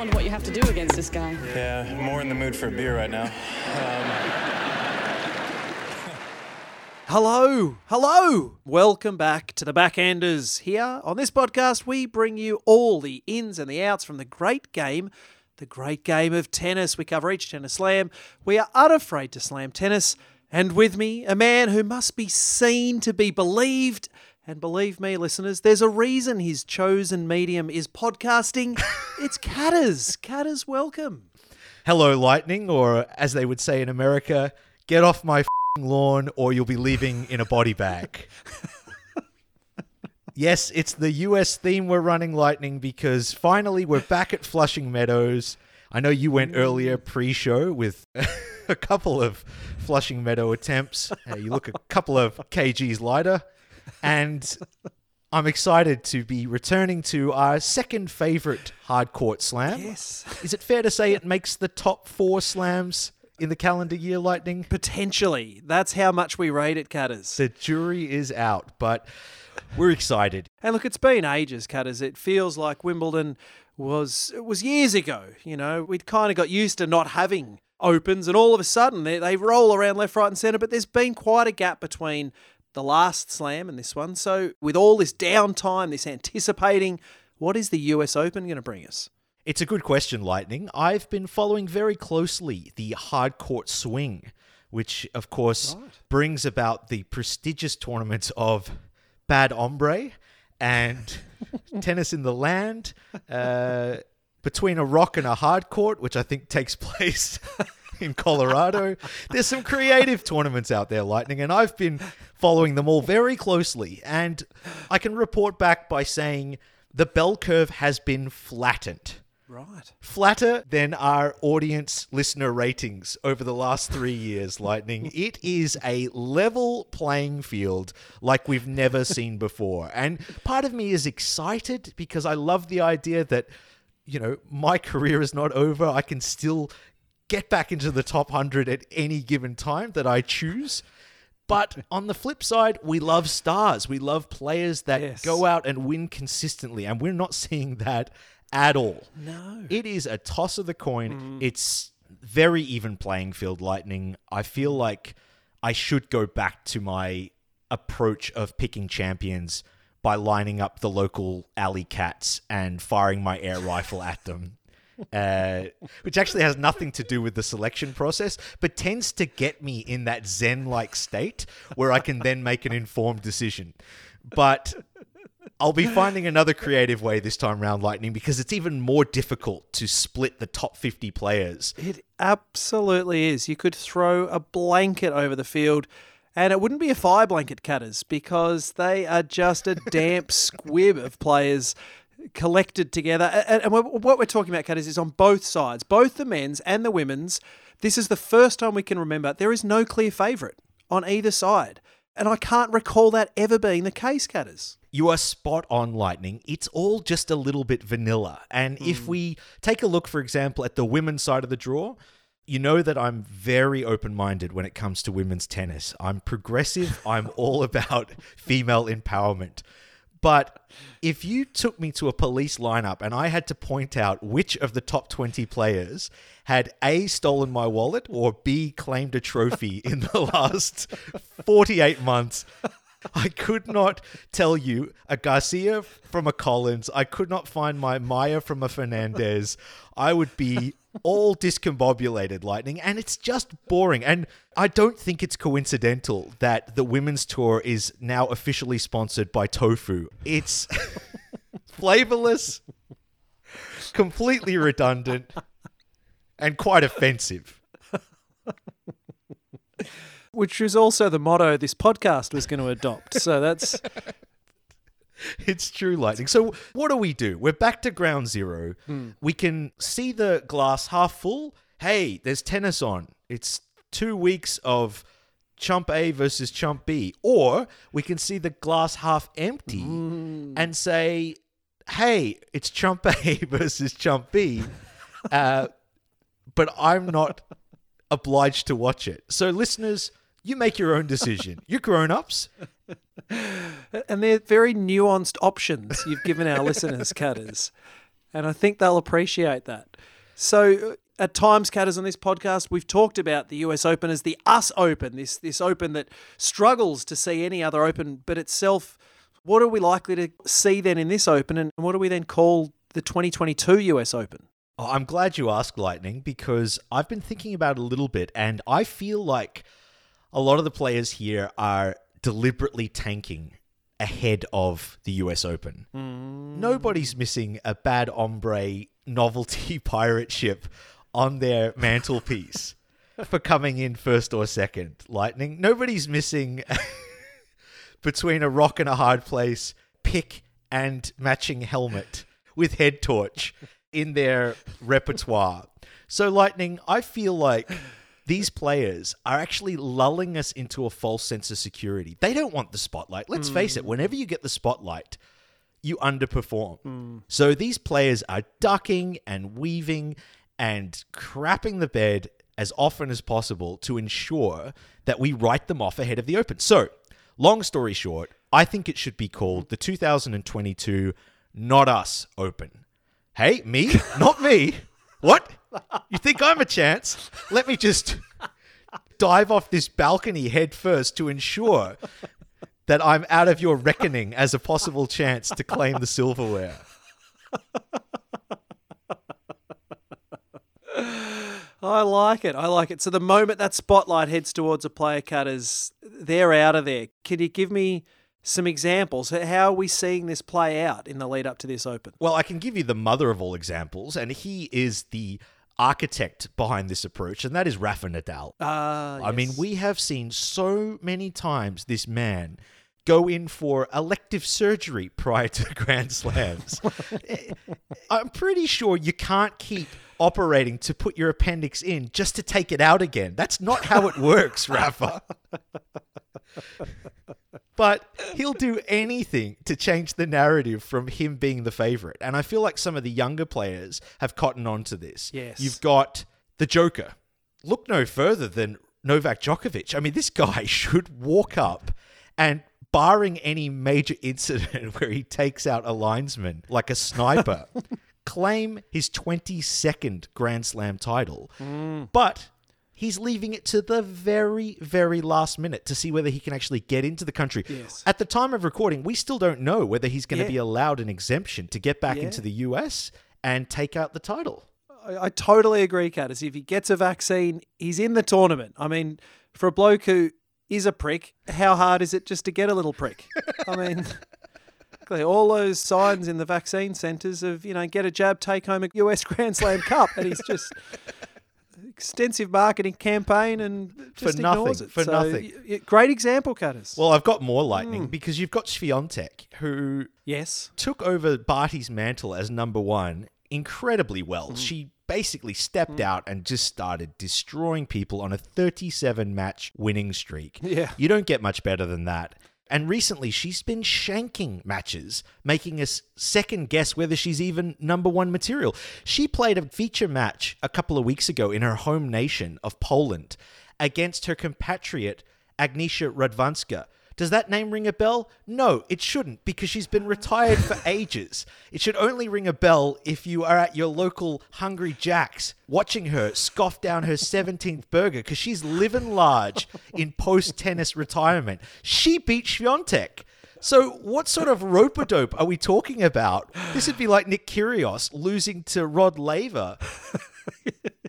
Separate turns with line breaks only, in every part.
wonder what you have to do against this guy.
Yeah, more in the mood for a beer right now.
Um, hello, hello. Welcome back to the Backenders. Here on this podcast, we bring you all the ins and the outs from the great game, the great game of tennis. We cover each tennis slam. We are unafraid to slam tennis. And with me, a man who must be seen to be believed. And believe me, listeners, there's a reason his chosen medium is podcasting. it's Catters. Catters, welcome.
Hello, Lightning, or as they would say in America, get off my fing lawn or you'll be leaving in a body bag. yes, it's the US theme we're running, Lightning, because finally we're back at Flushing Meadows. I know you went earlier pre show with a couple of Flushing Meadow attempts. Uh, you look a couple of kgs lighter. And I'm excited to be returning to our second favorite hard court slam.
Yes.
Is it fair to say it makes the top four slams in the calendar year, Lightning?
Potentially. That's how much we rate it, Catters.
The jury is out, but we're excited.
And look, it's been ages, Catters. It feels like Wimbledon was it was years ago. You know, we'd kind of got used to not having opens, and all of a sudden they, they roll around left, right, and centre. But there's been quite a gap between the last slam and this one. So with all this downtime, this anticipating, what is the US Open going to bring us?
It's a good question, Lightning. I've been following very closely the hard court swing, which, of course, brings about the prestigious tournaments of Bad Hombre and Tennis in the Land, uh, between a rock and a hard court, which I think takes place in Colorado. There's some creative tournaments out there, Lightning, and I've been following them all very closely. And I can report back by saying the bell curve has been flattened
Right.
flatter than our audience listener ratings over the last three years, Lightning. It is a level playing field like we've never seen before. And part of me is excited because I love the idea that, you know, my career is not over. I can still get back into the top 100 at any given time that I choose. But on the flip side, we love stars. We love players that
Yes.
go out and win consistently. And we're not seeing that at all.
No.
It is a toss of the coin. Mm. It's very even playing field, Lightning. I feel mm. like I should go back to my approach of picking champions by lining up the local alley cats and firing my air rifle at them. Uh, which actually has nothing to do with the selection process, but tends to get me in that zen like state where I can then make an informed decision. But I'll be finding another creative way this time round, Lightning, because it's even more difficult to split the top 50 players.
It absolutely is. You could throw a blanket over the field and it wouldn't be a fire blanket Catters because they are just a damp squib of players collected together. And what we're talking about, Catters, is on both sides, both the men's and the women's. This is the first time we can remember there is no clear favourite on either side. And I can't recall that ever being the case, Catters.
You are spot on, Lightning. It's all just a little bit vanilla. And if hmm. we take a look, for example, at the women's side of the draw, you know that I'm very open minded when it comes to women's tennis. I'm progressive, I'm all about female empowerment. But if you took me to a police lineup and I had to point out which of the top 20 players had A, stolen my wallet, or B, claimed a trophy in the last 48 months, I could not tell you a Garcia from a Collins. I could not find my Maya from a Fernandez. I would be all discombobulated, Lightning, and it's just boring. And I don't think it's coincidental that the women's tour is now officially sponsored by Tofu. It's flavorless, completely redundant, and quite offensive.
Which is also the motto this podcast was going to adopt. So that's
It's true, Lightning. So, what do we do? We're back to ground zero. We can see the glass half full. Hey, there's tennis on. It's two weeks of chump A versus chump B. Or we can see the glass half empty and say, hey, it's chump A versus chump B. Uh, but I'm not obliged to watch it. So, listeners, you make your own decision. You're grown ups.
And they're very nuanced options you've given our listeners, Catters. And I think they'll appreciate that. So, uh, at times, Catters, on this podcast, we've talked about the US Open as the us open, this, this open that struggles to see any other open but itself. What are we likely to see then in this open? And what do we then call the 2022 US Open?
Oh, I'm glad you asked, Lightning, because I've been thinking about it a little bit, and I feel like a lot of the players here are deliberately tanking ahead of the US Open. Hmm. Nobody's missing a bad ombre novelty pirate ship on their mantelpiece for coming in first or second. Lightning. Nobody's missing between a rock and a hard place pick and matching helmet with head torch in their repertoire. So, Lightning, I feel like these players are actually lulling us into a false sense of security. They don't want the spotlight. Let's hmm. face it, whenever you get the spotlight, you underperform. Hmm. So these players are ducking and weaving and crapping the bed as often as possible to ensure that we write them off ahead of the Open. So, long story short, I think it should be called the 2022 Not Us Open. Hey, me? Not me. What? You think I'm a chance? Let me just dive off this balcony head first to ensure that I'm out of your reckoning as a possible chance to claim the silverware.
I like it. I like it. So the moment that spotlight heads towards a player Catters, they're out of there. Can you give me some examples? How are we seeing this play out in the lead up to this Open?
Well, I can give you the mother of all examples, and he is the architect behind this approach, and that is Rafa Nadal.
Ah,
I mean, we have seen so many times this man go in for elective surgery prior to Grand Slams. I'm pretty sure you can't keep operating to put your appendix in just to take it out again. That's not how it works, Rafa. but he'll do anything to change the narrative from him being the favorite. And I feel like some of the younger players have cottoned on to this.
Yes.
You've got the Joker. Look no further than Novak Djokovic. I mean, this guy should walk up and barring any major incident where he takes out a linesman like a sniper, claim his 22nd Grand Slam title. Mm. But he's leaving it to the very, very last minute to see whether he can actually get into the country.
Yes.
At the time of recording, we still don't know whether he's going to
Yeah.
be allowed an exemption to get back
Yeah.
into the US and take out the title.
I, I totally agree, Catters. If he gets a vaccine, he's in the tournament. I mean, for a bloke who is a prick, how hard is it just to get a little prick? I mean, clearly all those signs in the vaccine centres of, you know, get a jab, take home a US Grand Slam Cup. And he's just extensive marketing campaign and just
For nothing,
ignores it.
for
So,
nothing.
y- great example, Catters.
Well, I've got more lightning
Hmm.
because you've got Swiatek, who
yes.
took over Barty's mantle as number one incredibly well. She basically stepped out and just started destroying people on a 37 match winning streak.
Yeah.
You don't get much better than that. And recently, she's been shanking matches, making us second guess whether she's even number one material. She played a feature match a couple of weeks ago in her home nation of Poland against her compatriot Agnieszka Radwanska. Does that name ring a bell? No, it shouldn't because she's been retired for ages. It should only ring a bell if you are at your local Hungry Jack's watching her scoff down her 17th burger because she's living large in post tennis retirement. She beat Swiatek. So, what sort of rope a dope are we talking about? This would be like Nick Kyrgios losing to Rod Laver.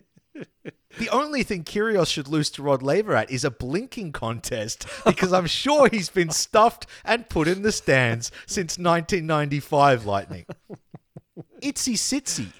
The only thing Kyrgios should lose to Rod Laver at is a blinking contest because I'm sure he's been stuffed and put in the stands since 1995. Lightning. Itsy Sitsy,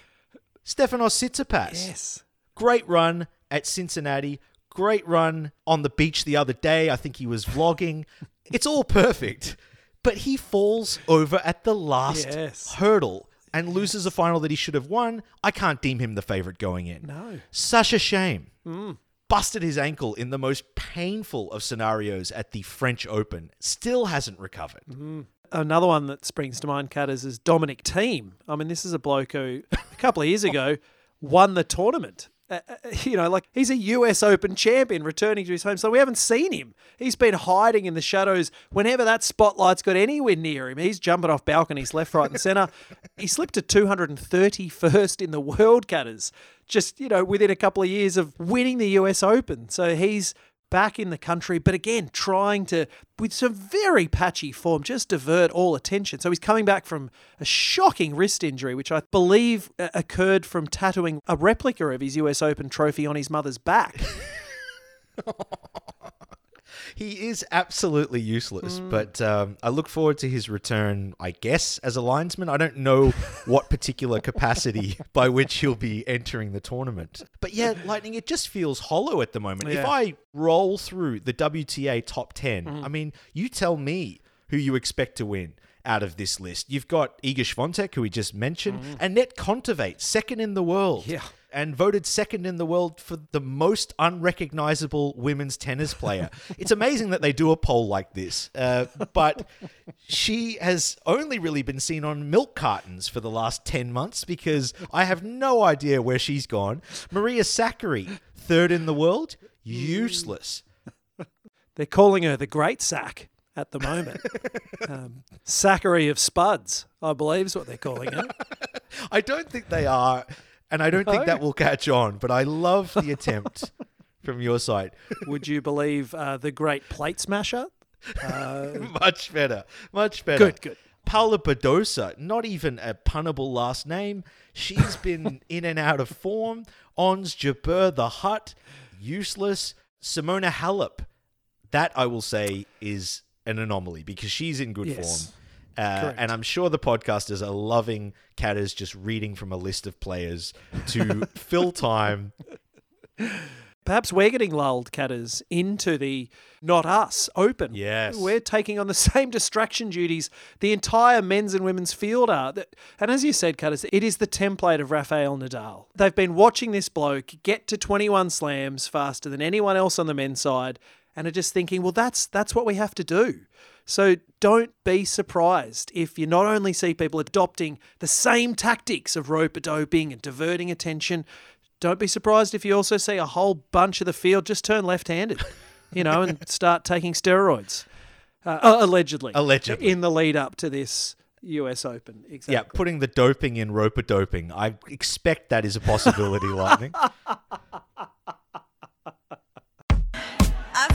Stefanos Tsitsipas.
Yes.
Great run at Cincinnati. Great run on the beach the other day. I think he was vlogging. It's all perfect. But he falls over at the last
Yes.
hurdle and loses a final that he should have won. I can't deem him the favorite going in.
No.
Such a shame. Hmm. Busted his ankle in the most painful of scenarios at the French Open. Still hasn't recovered. Hmm.
Another one that springs to mind, Catters, is Dominic Thiem. I mean, this is a bloke who a couple of years ago won the tournament Uh, uh, you know, like he's a US Open champion returning to his home. So we haven't seen him. He's been hiding in the shadows whenever that spotlight's got anywhere near him. He's jumping off balconies left, right, and centre. he slipped to 231st in the world Catters, just, you know, within a couple of years of winning the US Open. So he's back in the country, but again, trying to, with some very patchy form, just divert all attention. So he's coming back from a shocking wrist injury, which I believe uh, occurred from tattooing a replica of his US Open trophy on his mother's back.
He is absolutely useless, but um, I look forward to his return, I guess, as a linesman. I don't know what particular capacity by which he'll be entering the tournament. But yeah, Lightning, it just feels hollow at the moment. If I roll through the WTA top 10,
Mm-hmm.
I mean, you tell me who you expect to win out of this list. You've got Iga Swiatek, who we just mentioned, and Anett Kontaveit, second in the world.
Yeah.
And voted second in the world for the most unrecognizable women's tennis player. it's amazing that they do a poll like this, uh, but she has only really been seen on milk cartons for the last 10 months because I have no idea where she's gone. Maria Sakkari, third in the world, useless.
They're calling her the Great Sack at the moment. um, Sackery of Spuds, I believe is what they're calling her.
I don't think they are, and I don't think that will catch on, but I love the attempt from your side.
Would you believe uh, the Great Plate Smasher?
much better. Much better.
Good, good.
Paula Badosa, not even a punnable last name. She's been in and out of form. Ons Jabeur the Hut, useless. Simona Halep, that I will say is an anomaly because she's in good
Yes.
form. Uh, and I'm sure the podcasters are loving Catters just reading from a list of players to fill time.
Perhaps we're getting lulled, Catters, into the not us open.
Yes.
We're taking on the same distraction duties the entire men's and women's field are. And as you said, Catters, it is the template of Rafael Nadal. They've been watching this bloke get to 21 slams faster than anyone else on the men's side and are just thinking, well, that's that's what we have to do. So don't be surprised if you not only see people adopting the same tactics of rope doping and diverting attention, don't be surprised if you also see a whole bunch of the field just turn left-handed, you know, and start taking steroids, uh, uh, allegedly,
Allegedly.
in the lead up to this U.S. Open. Exactly.
Yeah, putting the doping in roper doping. I expect that is a possibility, Lightning.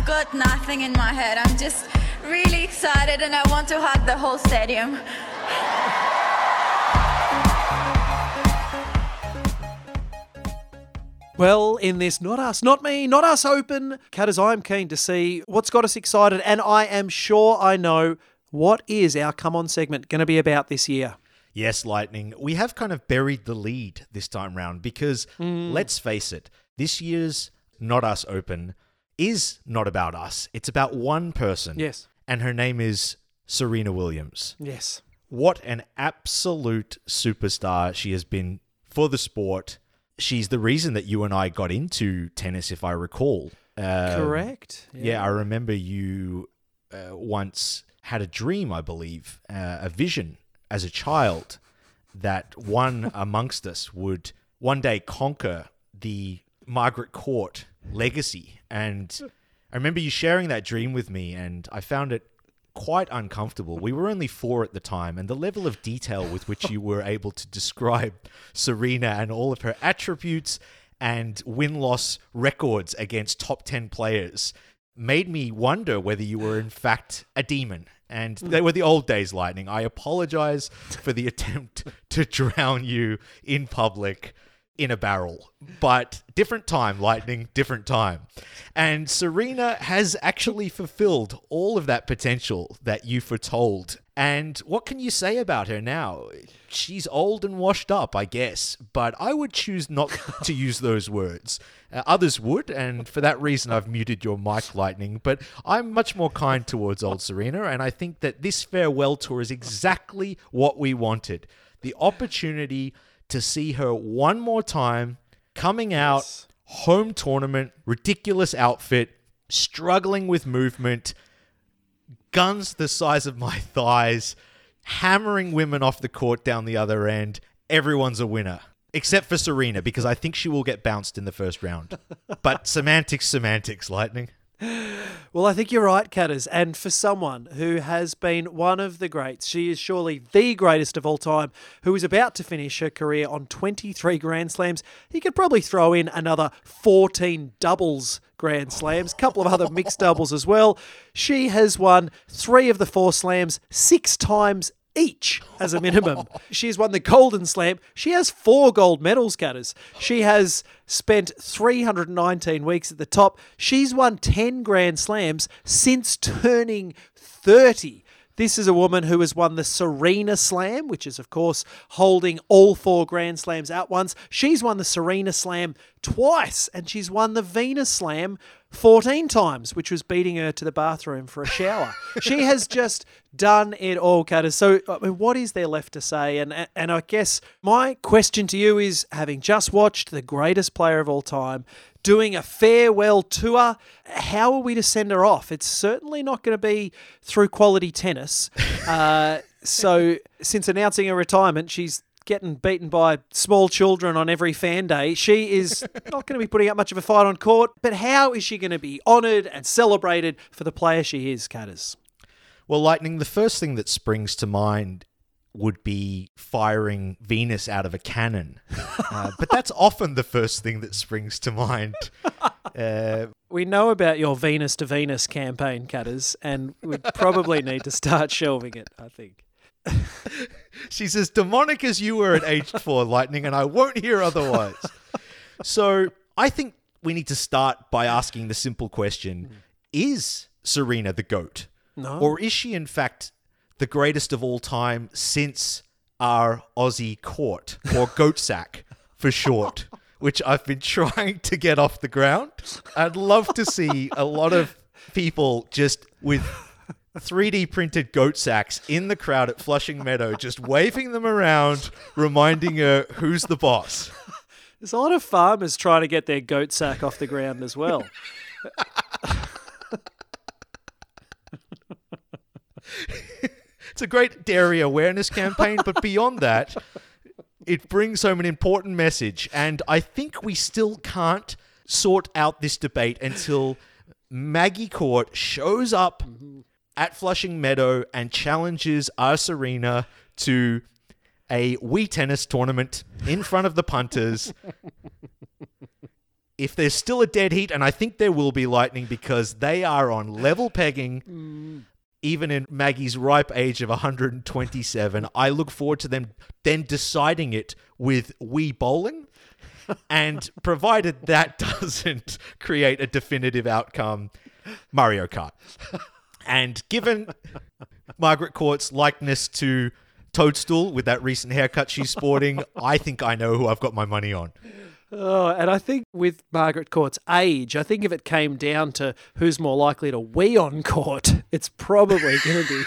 got nothing in my head. I'm just really excited and I want to hug the whole stadium.
Well, in this Not Us, Not Me, Not Us Open, Catters, I'm keen to see what's got us excited, and I am sure I know what is our Come On segment going to be about this year.
Yes, Lightning. We have kind of buried the lead this time round because mm. let's face it, this year's Not Us Open is not about us. It's about one person.
Yes.
And her name is Serena Williams.
Yes.
What an absolute superstar she has been for the sport. She's the reason that you and I got into tennis, if I recall. Um,
Correct.
Yeah, I remember you uh, once had a dream, I believe, uh, a vision as a child that one amongst us would one day conquer the Margaret Court legacy. And I remember you sharing that dream with me, and I found it quite uncomfortable. We were only four at the time, and the level of detail with which you were able to describe Serena and all of her attributes and win loss records against top 10 players made me wonder whether you were, in fact, a demon. And they were the old days, Lightning. I apologize for the attempt to drown you in public in a barrel. But different time, Lightning, different time. And Serena has actually fulfilled all of that potential that you foretold. And what can you say about her now? She's old and washed up, I guess, but I would choose not to use those words. Uh, others would, and for that reason, I've muted your mic, Lightning. But I'm much more kind towards old Serena, and I think that this farewell tour is exactly what we wanted the opportunity to see her one more time coming out, home tournament, ridiculous outfit, struggling with movement, guns the size of my thighs, hammering women off the court down the other end. Everyone's a winner. Except for Serena, because I think she will get bounced in the first round. But semantics, semantics, Lightning.
Well, I think you're right, Catters. And for someone who has been one of the greats, she is surely the greatest of all time, who is about to finish her career on 23 Grand Slams. He could probably throw in another 14 doubles Grand Slams, a couple of other mixed doubles as well. She has won three of the four slams six times each as a minimum. She's won the Golden Slam. She has four gold medals, Catters. She has spent 319 weeks at the top. She's won 10 Grand Slams since turning 30. This is a woman who has won the Serena Slam, which is, of course, holding all four Grand Slams at once. She's won the Serena Slam twice, and she's won the Venus Slam 14 times, which was beating her to the bathroom for a shower. she has just done it all, Cutter. So, I mean, what is there left to say? And and I guess my question to you is, having just watched the greatest player of all time doing a farewell tour, how are we to send her off? It's certainly not going to be through quality tennis. Uh, so, since announcing her retirement, she's getting beaten by small children on every fan day. She is not going to be putting up much of a fight on court, but how is she going to be honoured and celebrated for the player she is, Catters?
Well, Lightning, the first thing that springs to mind would be firing Venus out of a cannon. Uh, but that's often the first thing that springs to mind. Uh,
We know about your Venus to Venus campaign, Catters, and we probably need to start shelving it, I think.
she's as demonic as you were at age four, Lightning, and I won't hear otherwise. So I think we need to start by asking the simple question Is Serena the GOAT?
No.
Or is she, in fact, the greatest of all time since our Aussie court, or goat sack for short, which I've been trying to get off the ground? I'd love to see a lot of people just with 3D printed goat sacks in the crowd at Flushing Meadow, just waving them around, reminding her who's the boss.
There's a lot of farmers trying to get their goat sack off the ground as well.
It's a great dairy awareness campaign, but beyond that, it brings home an important message. And I think we still can't sort out this debate until Maggie Court shows up mm-hmm. At Flushing Meadow and challenges our Serena to a Wii tennis tournament in front of the punters. if there's still a dead heat, and I think there will be lightning because they are on level pegging, mm. even in Maggie's ripe age of 127, I look forward to them then deciding it with Wii bowling. and provided that doesn't create a definitive outcome, Mario Kart. And given Margaret Court's likeness to Toadstool with that recent haircut she's sporting, I think I know who I've got my money on.
Oh, and I think with Margaret Court's age, I think if it came down to who's more likely to wee on court, it's probably going to be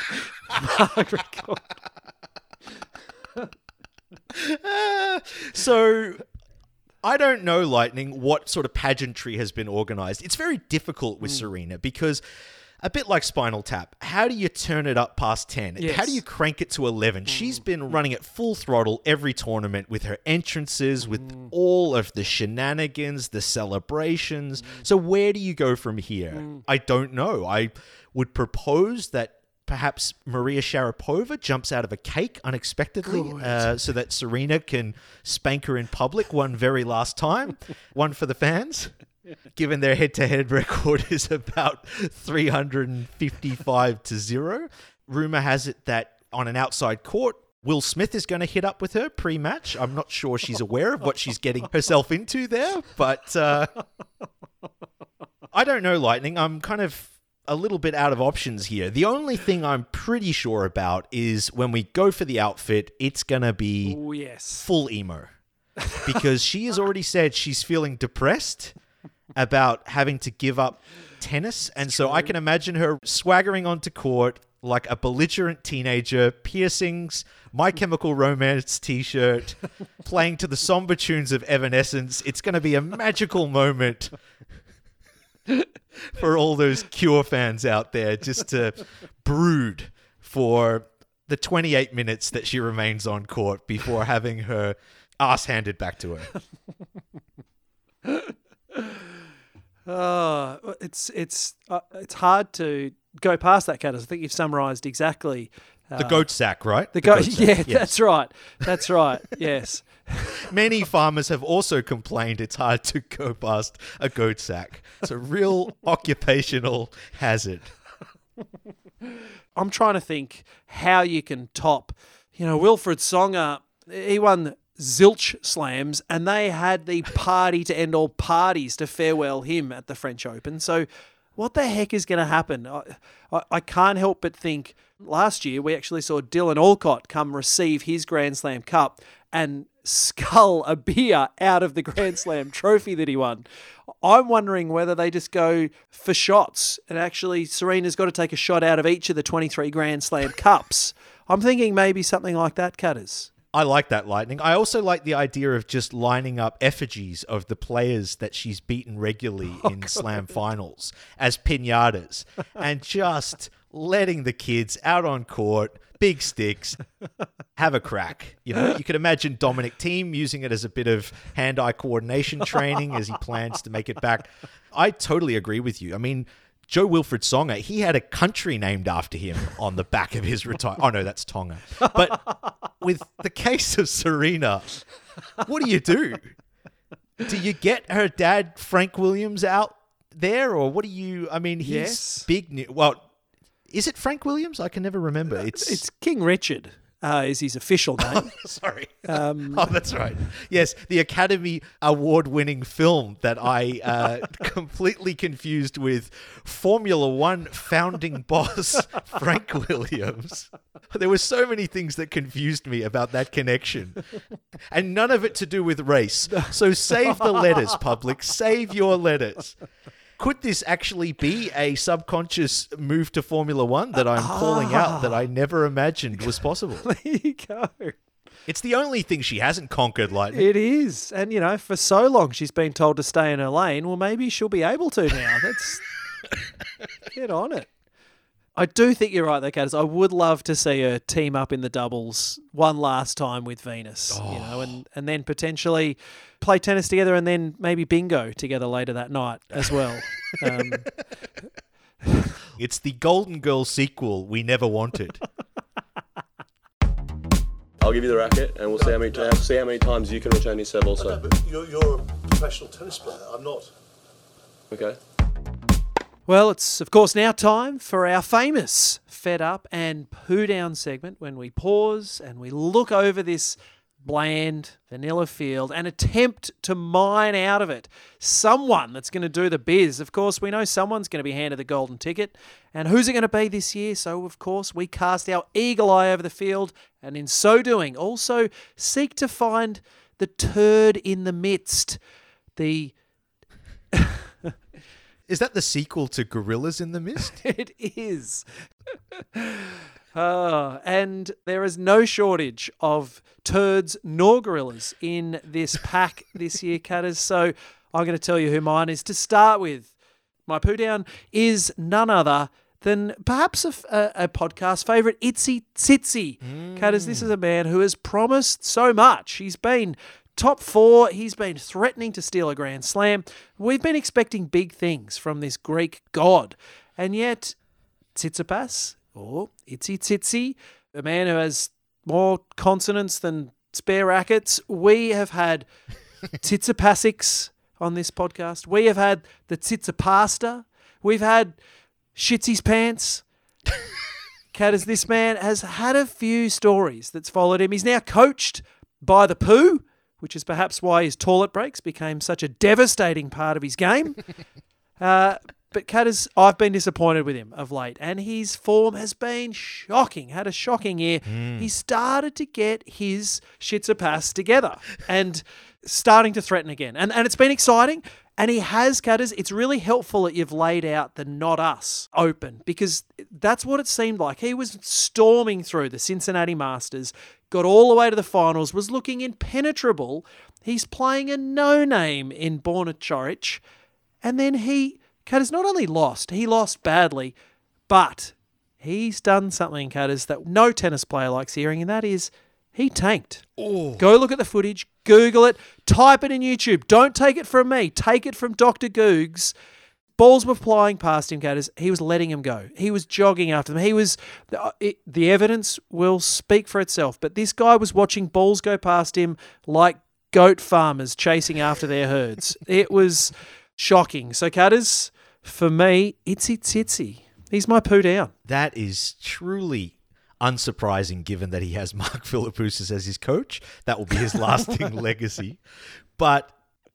Margaret Court.
so I don't know, Lightning, what sort of pageantry has been organized. It's very difficult with mm. Serena because a bit like Spinal Tap, how do you turn it up past 10?
Yes.
How do you crank it to 11? Mm. She's been running at full throttle every tournament with her entrances, with mm. all of the shenanigans, the celebrations. Mm. So where do you go from here? I don't know. I would propose that perhaps Maria Sharapova jumps out of a cake unexpectedly uh, so that Serena can spank her in public one very last time, one for the fans. Given their head-to-head record is about 355 to 0. Rumor has it that on an outside court Will Smith is going to hit up with her pre-match. I'm not sure she's aware of what she's getting herself into there, but uh, I don't know, Lightning. I'm kind of a little bit out of options here. The only thing I'm pretty sure about is when we go for the outfit, it's going to be
Oh, yes.
full emo. Because she has already said she's feeling depressed about having to give up tennis. And so I can imagine her swaggering onto court like a belligerent teenager, piercings, My Chemical Romance t shirt, playing to the somber tunes of Evanescence. It's going to be a magical moment for all those Cure fans out there just to brood for the 28 minutes that she remains on court before having her ass handed back to her.
Oh, it's it's uh, it's hard to go past that, Catters. I think you've summarised exactly.
The goat sack, right?
Uh, The go-
goat sack,
yeah,
yes.
that's right. That's right. yes.
Many farmers have also complained it's hard to go past a goat sack. It's a real occupational hazard.
I'm trying to think how you can top. You know, Wilfried Tsonga, he won zilch slams, and they had the party to end all parties to farewell him at the French Open. So, what the heck is going to happen? I, I, I can't help but think last year we actually saw Dylan Alcott come receive his Grand Slam cup and scull a beer out of the Grand Slam trophy that he won. I'm wondering whether they just go for shots and actually Serena's got to take a shot out of each of the 23 Grand Slam cups. I'm thinking maybe something like that, Catters.
I like that lightning. I also like the idea of just lining up effigies of the players that she's beaten regularly oh, in slam finals as pinatas and just letting the kids out on court, big sticks, have a crack. You know, you could imagine Dominic Thiem using it as a bit of hand-eye coordination training as he plans to make it back. I totally agree with you. I mean, Jo-Wilfried Tsonga, eh? he had a country named after him on the back of his retire. Oh no, that's Tonga. But with the case of Serena, what do you do? Do you get her dad Frank Williams out there, or what do you? I mean, he's
Yes.
big. New, well, is it Frank Williams? I can never remember. It's
It's King Richard, uh, is his official name.
Sorry. oh, that's right. Yes, the Academy Award winning film that I uh, completely confused with Formula One founding boss Frank Williams. There were so many things that confused me about that connection, and none of it to do with race. So save the letters, public. Save your letters. Could this actually be a subconscious move to Formula One that I'm calling out that I never imagined was possible?
there you go.
It's the only thing she hasn't conquered, Lightning.
It is. And, you know, for so long she's been told to stay in her lane. Well, maybe she'll be able to now. That's. Get on it. I do think you're right, though, Catters. I would love to see her team up in the doubles one last time with Venus, you know, and, and then potentially play tennis together and then maybe bingo together later that night as well. Um,
It's the Golden Girl sequel we never wanted.
I'll give you the racket, and we'll see how many times see how many times you can return your serve. Also,
But you're, you're a professional tennis player. I'm not.
okay.
Well, it's of course now time for our famous Fed Up and Poo Down segment when we pause and we look over this bland vanilla field and attempt to mine out of it someone that's going to do the biz. Of course, we know someone's going to be handed the golden ticket. And who's it going to be this year? So, of course, we cast our eagle eye over the field and in so doing also seek to find the turd in the midst. The
Is that the sequel to Gorillas in the Mist?
It is. Ah, and there is no shortage of turds nor gorillas in this pack this year, Catters. So I'm going to tell you who mine is. To start with, my poo down is none other than perhaps a podcast favourite, Itzy Tsitsi. Catters, this is a man who has promised so much. He's been top four. He's been threatening to steal a Grand Slam. We've been expecting big things from this Greek god. And yet, Tsitsipas, or Itsy Tsitsi, a man who has more consonants than spare rackets. We have had Tsitsipasics on this podcast. We have had the Tsitsipasta. We've had Shitsy's Pants. Catters this man has had a few stories that's followed him. He's now coached by the poo, which is perhaps why his toilet breaks became such a devastating part of his game. Uh, but Catters, I've been disappointed with him of late, and his form has been shocking. Had a shocking year. He started to get his shits together and starting to threaten again. And and it's been exciting. And he has, Catters. It's really helpful that you've laid out the not us open because that's what it seemed like. He was storming through the Cincinnati Masters, got all the way to the finals, was looking impenetrable. He's playing a no name in Borna Coric. And then he, Catters, not only lost, he lost badly, but he's done something, Catters, that no tennis player likes hearing, and that is he tanked. Oh. Go look at the footage. Google it. Type it in YouTube. Don't take it from me. Take it from Dr. Googs. Balls were flying past him, Catters. He was letting him go. He was jogging after them. He was. The, it, the evidence will speak for itself. But this guy was watching balls go past him like goat farmers chasing after their herds. it was shocking. So, Catters, for me, itsy tsitsy. He's my poo down.
That is truly unsurprising given that he has Mark Philippoussis as his coach. That will be his lasting legacy. But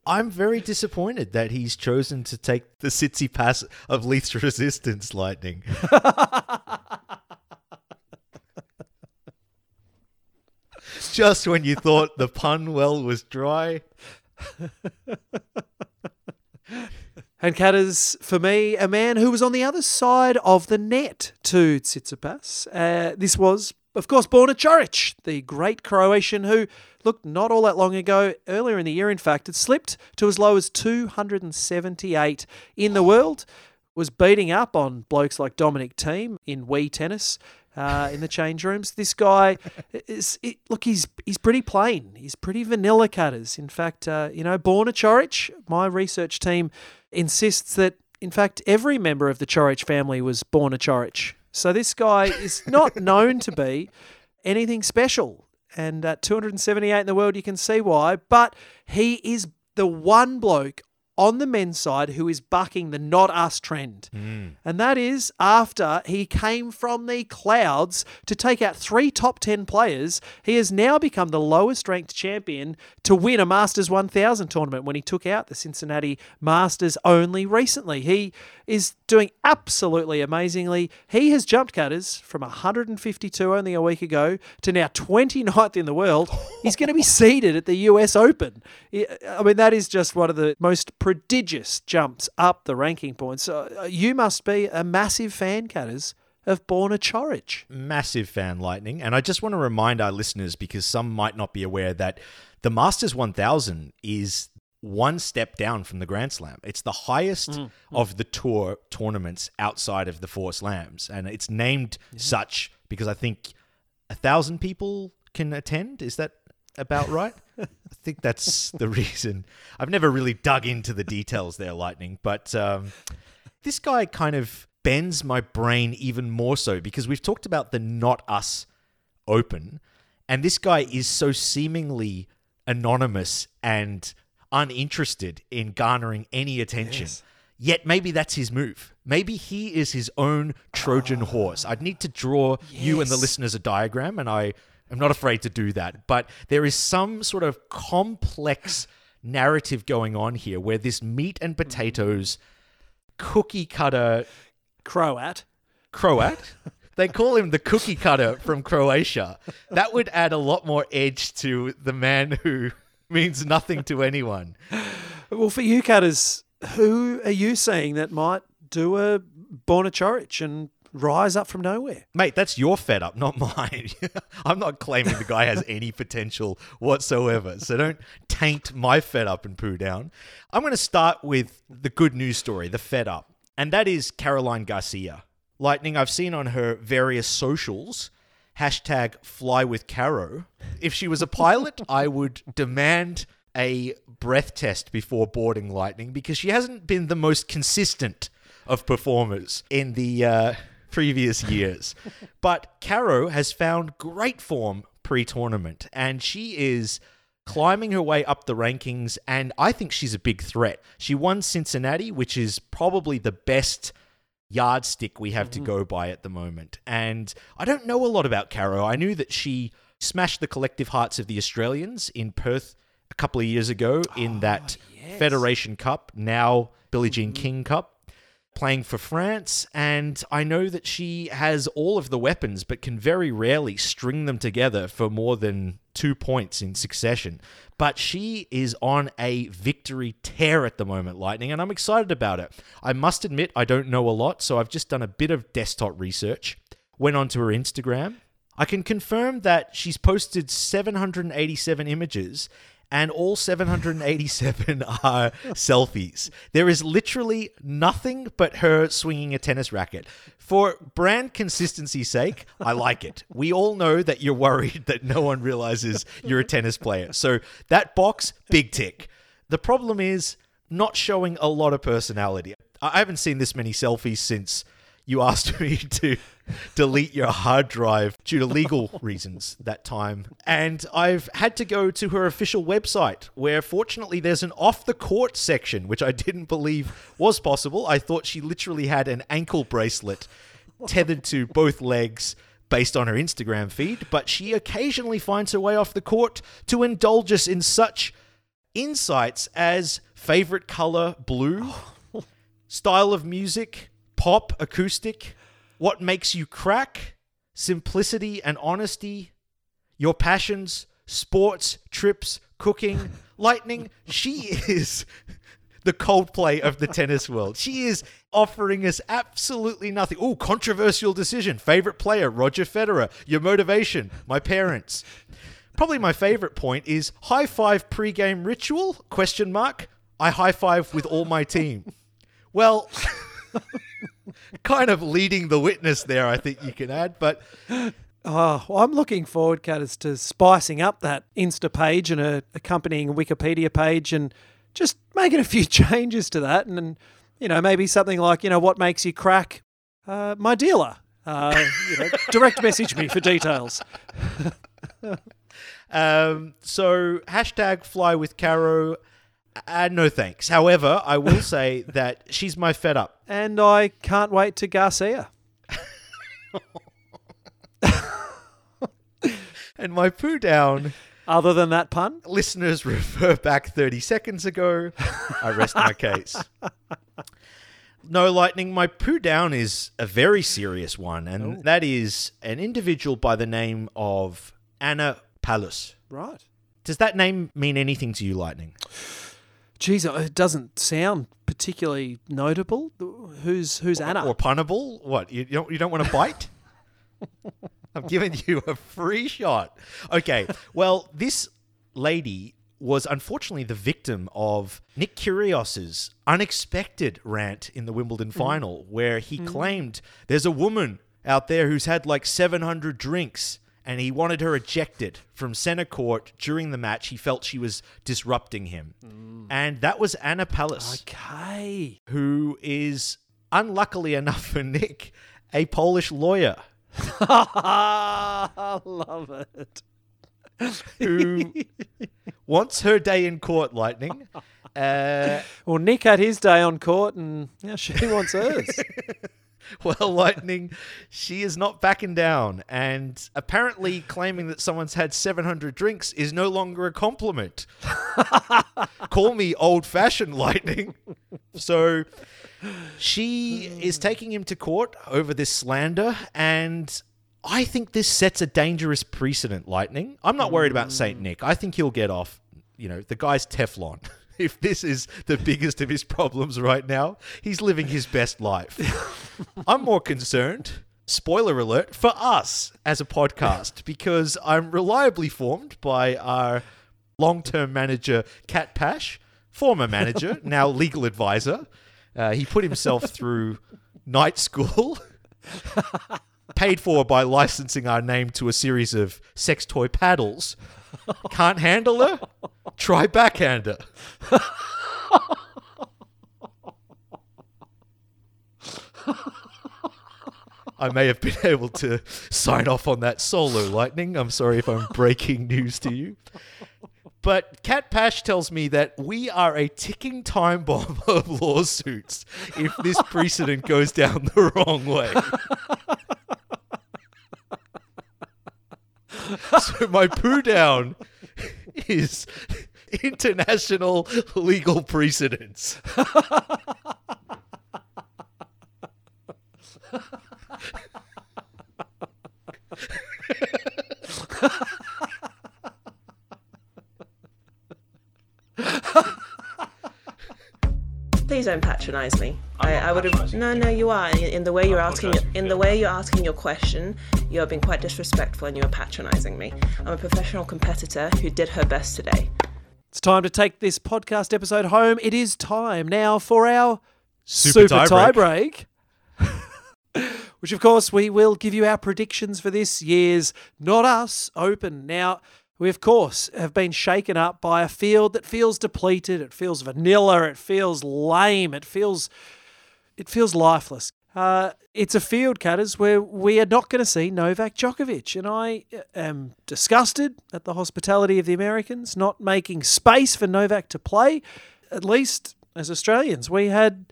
I'm very disappointed that he's chosen to take the Sitsy pass of least resistance lightning. Just when you thought the pun well was dry.
And Catters, for me, a man who was on the other side of the net to Tsitsipas. Uh, this was, of course, Borna Coric, the great Croatian who, look, not all that long ago, earlier in the year, in fact, had slipped to as low as 278 in the world, was beating up on blokes like Dominic Thiem in Wii tennis. Uh, in the change rooms, this guy is it, look. He's he's pretty plain. He's pretty vanilla Catters. In fact, uh, you know, Borna Coric, my research team insists that, in fact, every member of the Coric family was born a Coric. So this guy is not known to be anything special. And at 278 in the world, you can see why. But he is the one bloke on the men's side who is bucking the not us trend. Hmm. And that is after he came from the clouds to take out three top 10 players, he has now become the lowest ranked champion to win a Masters 1000 tournament when he took out the Cincinnati Masters only recently. He is doing absolutely amazingly. He has jumped Catters from 152 only a week ago to now 29th in the world. He's going to be seeded at the US Open. I mean, that is just one of the most prodigious jumps up the ranking points. Uh, you must be a massive fan, Catters, of Borna Coric.
massive fan lightning. And i just want to remind our listeners because some might not be aware that the masters 1000 is one step down from the grand slam. It's the highest of the tour tournaments outside of the four slams. And it's named such because i think a thousand people can attend. Is that about right i think that's the reason. I've never really dug into the details there lightning but um, this guy kind of bends my brain even more so because we've talked about the not us open and this guy is so seemingly anonymous and uninterested in garnering any attention. Yet maybe that's his move. Maybe he is his own trojan horse. I'd need to draw you and the listeners a diagram and i am not afraid to do that but there is some sort of complex narrative going on here where this meat and potatoes cookie cutter
Croat.
Croat. They call him the cookie cutter from Croatia. That would add a lot more edge to the man who means nothing to anyone.
Well, for you, Catters, who are you saying that might do a Borna Coric and rise up from nowhere?
Mate, that's your fed up, not mine. I'm not claiming the guy has any potential whatsoever. So don't taint my fed up and poo down. I'm going to start with the good news story, the fed up. And that is Caroline Garcia. Lightning, I've seen on her various socials, hashtag fly with Caro. If she was a pilot, I would demand a breath test before boarding Lightning because she hasn't been the most consistent of performers in the uh, previous years. but Caro has found great form pre tournament and she is climbing her way up the rankings and I think she's a big threat. She won Cincinnati, which is probably the best yardstick we have to mm-hmm. go by at the moment. And I don't know a lot about Caro. I knew that she smashed the collective hearts of the Australians in Perth a couple of years ago in ah, that Federation Cup, now Billie Jean mm-hmm. King Cup. Playing for France, and I know that she has all of the weapons, but can very rarely string them together for more than two points in succession. But she is on a victory tear at the moment, Lightning, and I'm excited about it. I must admit, I don't know a lot, so I've just done a bit of desktop research. Went onto her Instagram. I can confirm that she's posted 787 images and all 787 are selfies. There is literally nothing but her swinging a tennis racket. For brand consistency's sake, I like it. We all know that you're worried that no one realizes you're a tennis player. So that box, big tick. The problem is not showing a lot of personality. I haven't seen this many selfies since you asked me to delete your hard drive due to legal reasons that time. And I've had to go to her official website where fortunately there's an off the court section, which I didn't believe was possible. I thought she literally had an ankle bracelet tethered to both legs based on her Instagram feed, but she occasionally finds her way off the court to indulge us in such insights as favorite color blue, style of music, pop, acoustic, what makes you crack, simplicity and honesty, your passions, sports, trips, cooking, lightning. She is the Coldplay of the tennis world. She is offering us absolutely nothing. Oh, controversial decision. Favorite player, Roger Federer. Your motivation, my parents. Probably my favorite point is high five pre-game ritual? Question mark. I high five with all my team. Well, kind of leading the witness there, I think you can add. But
Oh, well, I'm looking forward, Catters, to spicing up that Insta page and a accompanying Wikipedia page and just making a few changes to that. And, and, you know, maybe something like, you know, what makes you crack? Uh, my dealer. Uh, you know, direct message me for details.
um, so hashtag fly with Caro. Uh, no thanks. However, I will say that she's my fed up.
And I can't wait to Garcia.
And my poo down.
Other than that pun,
Listeners refer back 30 seconds ago. I rest my case. No, Lightning, my poo down is a very serious one, and that is an individual by the name of Anna Palus.
right?
Does that name mean anything to you, Lightning?
Geez, it doesn't sound particularly notable. Who's who's Anna?
Or punnable? What? You don't, you don't want to bite? I'm giving you a free shot. Okay. Well, this lady was unfortunately the victim of Nick Kyrgios's unexpected rant in the Wimbledon mm. final, where he mm. claimed there's a woman out there who's had like 700 drinks. And he wanted her ejected from center court during the match. He felt she was disrupting him. And that was Anna Palus
okay.
who is, unluckily enough for Nick, a Polish lawyer
I love it.
who wants her day in court, Lightning. Uh,
Well, Nick had his day on court, and now she wants hers.
well, Lightning, she is not backing down, and apparently claiming that someone's had 700 drinks is no longer a compliment. Call me old fashioned, Lightning. So she is taking him to court over this slander, and I think this sets a dangerous precedent, Lightning. I'm not worried about St. Mm. Nick. I think he'll get off. You know, the guy's Teflon. If this is the biggest of his problems right now, he's living his best life. I'm more concerned, spoiler alert, for us as a podcast, because I'm reliably formed by our long term manager, Kat Pash, former manager, now legal advisor. Uh, he put himself through night school, paid for by licensing our name to a series of sex toy paddles. Can't handle her? Try backhand backhander. I may have been able to sign off on that solo, Lightning. I'm sorry if I'm breaking news to you. But Kat Pash tells me that we are a ticking time bomb of lawsuits if this precedent goes down the wrong way. so my poo down is international legal precedence.
Please don't patronize me. I, I would have. No, no, you are. In, in the way you're asking, in the way you're asking your question, you have been quite disrespectful and you are patronizing me. I'm a professional competitor who did her best today.
It's time to take this podcast episode home. It is time now for our
Super
super,
tie
tie break. Which, of course, we will give you our predictions for this year's Not Us Open. Now, we, of course, have been shaken up by a field that feels depleted. It feels vanilla. It feels lame. It feels, it feels lifeless. Uh, it's a field, Catters, where we are not going to see Novak Djokovic. And I am disgusted at the hospitality of the Americans not making space for Novak to play. At least as Australians, we had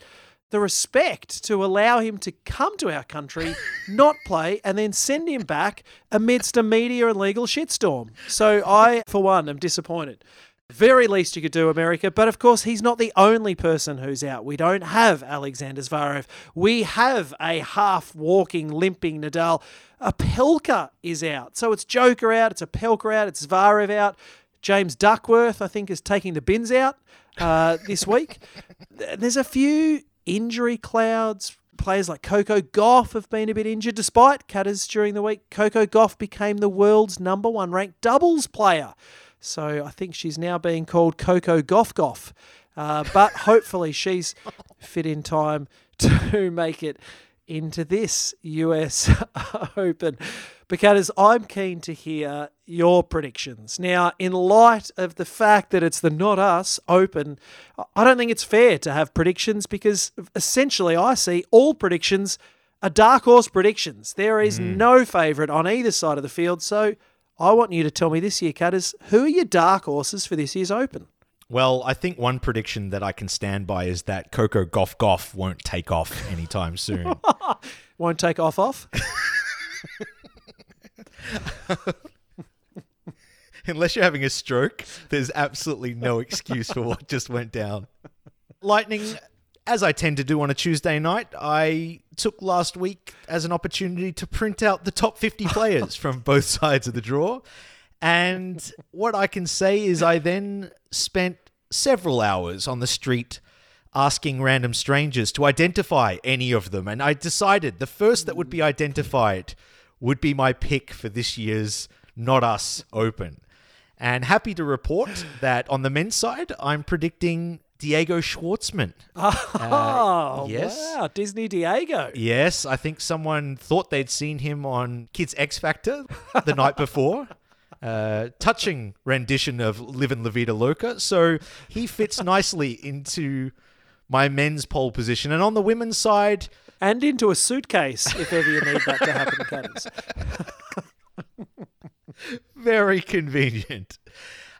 the respect to allow him to come to our country, not play, and then send him back amidst a media and legal shitstorm. So I, for one, am disappointed. Very least you could do, America. But of course, he's not the only person who's out. We don't have Alexander Zverev. We have a half walking, limping Nadal. Opelka is out. So it's Joker out, it's Opelka out, it's Zverev out. James Duckworth, I think, is taking the bins out uh, this week. There's a few injury clouds. Players like Coco Gauff have been a bit injured, despite Catters during the week. Coco Gauff became the world's number one ranked doubles player. So I think she's now being called Coco Gauff Gauff. Uh, but hopefully she's fit in time to make it into this US Open. Because I'm keen to hear your predictions. Now, in light of the fact that it's the Not Us Open, I don't think it's fair to have predictions because essentially I see all predictions are dark horse predictions. There is no favourite on either side of the field. So I want you to tell me this year, Catters, who are your dark horses for this year's Open?
Well, I think one prediction that I can stand by is that Coco Gauff Gauff won't take off anytime soon.
Won't take off off.
Unless you're having a stroke, there's absolutely no excuse for what just went down. Lightning, as I tend to do on a Tuesday night, I took last week as an opportunity to print out the top 50 players from both sides of the draw. And what I can say is I then spent several hours on the street asking random strangers to identify any of them. And I decided the first that would be identified would be my pick for this year's Not Us Open. And happy to report that on the men's side, I'm predicting Diego Schwartzman.
Oh,
yes.
wow. Disney Diego.
Yes, I think someone thought they'd seen him on Kids X Factor the night before. Uh, touching rendition of Live Livin' La Vida Loca. So he fits nicely into my men's pole position. And on the women's side,
And into a suitcase if ever you need that to happen, Catters.
very convenient.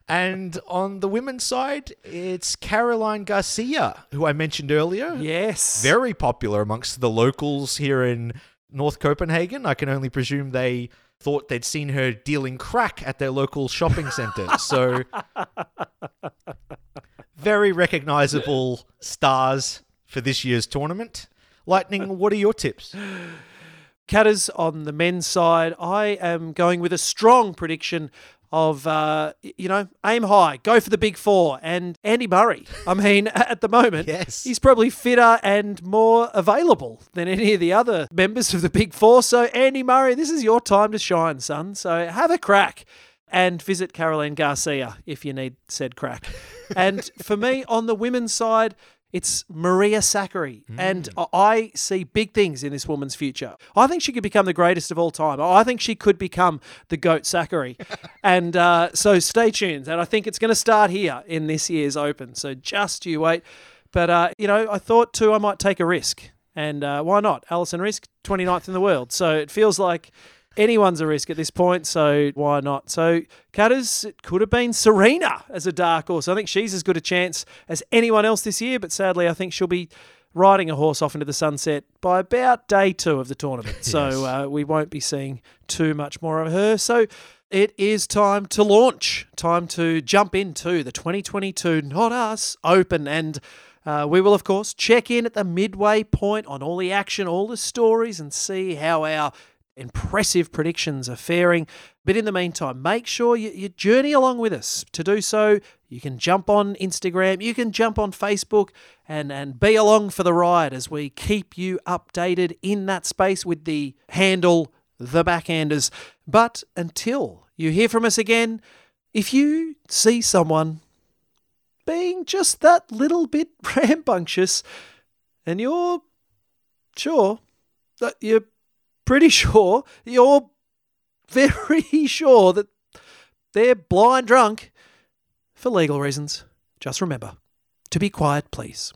And on the women's side, it's Caroline Garcia, who I mentioned earlier.
Yes.
Very popular amongst the locals here in North Copenhagen. I can only presume they thought they'd seen her dealing crack at their local shopping centre. So, very recognizable stars for this year's tournament. Lightning, what are your tips?
Catters on the men's side, I am going with a strong prediction of, uh, you know, aim high, go for the big four. And Andy Murray, I mean, at the moment,
Yes.
he's probably fitter and more available than any of the other members of the big four. So, Andy Murray, this is your time to shine, son. So, have a crack and visit Caroline Garcia if you need said crack. and for me, on the women's side, it's Maria Sakkari. And I- I see big things in this woman's future. I think she could become the greatest of all time. I think she could become the GOAT Sakkari. and uh, so stay tuned. And I think it's going to start here in this year's Open. So just you wait. But, uh, you know, I thought too I might take a risk. And uh, why not? Alison Riske, 29th in the world. So it feels like anyone's a risk at this point, so why not? So, Catters, it could have been Serena as a dark horse. I think she's as good a chance as anyone else this year, but sadly, I think she'll be riding a horse off into the sunset by about day two of the tournament. So, uh, we won't be seeing too much more of her. So, it is time to launch, time to jump into the 2022 Not Us Open. And uh, we will, of course, check in at the midway point on all the action, all the stories, and see how our impressive predictions are faring. But in the meantime, make sure you, you journey along with us. To do so, you can jump on Instagram, you can jump on Facebook, and, and be along for the ride as we keep you updated in that space with the handle The Backhanders. But until you hear from us again, if you see someone being just that little bit rambunctious, and you're sure that you're pretty sure you're very sure that they're blind drunk for legal reasons. Just remember to be quiet, please.